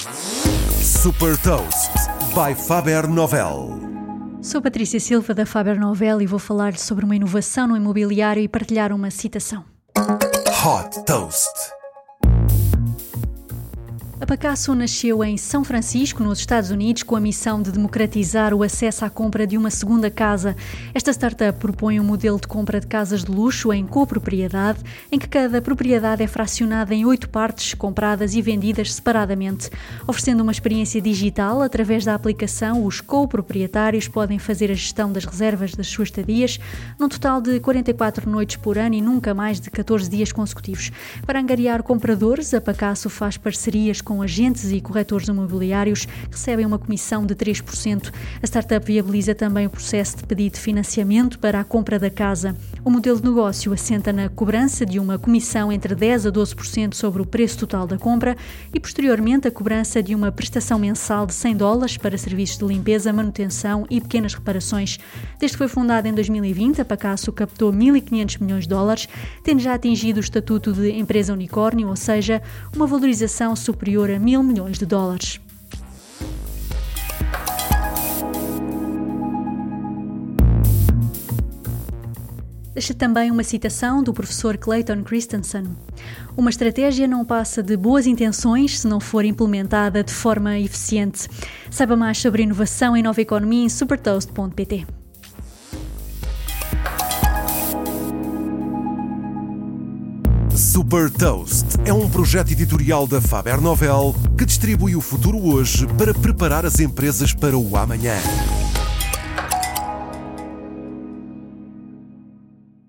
Super Toast by Faber Novel. Sou Patrícia Silva da Faber Novel e vou falar sobre uma inovação no imobiliário e partilhar uma citação. Hot Toast. A Pacasso nasceu em São Francisco, nos Estados Unidos, com a missão de democratizar o acesso à compra de uma segunda casa. Esta startup propõe um modelo de compra de casas de luxo em copropriedade, em que cada propriedade é fracionada em oito partes, compradas e vendidas separadamente. Oferecendo uma experiência digital através da aplicação, os coproprietários podem fazer a gestão das reservas das suas estadias, num total de 44 noites por ano e nunca mais de 14 dias consecutivos. Para angariar compradores, a Pacasso faz parcerias com com agentes e corretores imobiliários recebem uma comissão de 3%. A startup viabiliza também o processo de pedido de financiamento para a compra da casa. O modelo de negócio assenta na cobrança de uma comissão entre 10% a 12% sobre o preço total da compra e, posteriormente, a cobrança de uma prestação mensal de 100 dólares para serviços de limpeza, manutenção e pequenas reparações. Desde que foi fundada em 2020, a Pacasso captou 1.500 milhões de dólares, tendo já atingido o estatuto de empresa unicórnio, ou seja, uma valorização superior a mil milhões de dólares. Deixa também uma citação do professor Clayton Christensen. Uma estratégia não passa de boas intenções se não for implementada de forma eficiente. Saiba mais sobre inovação e nova economia em supertoast.pt. Super Toast é um projeto editorial da Faber Novel que distribui o futuro hoje para preparar as empresas para o amanhã.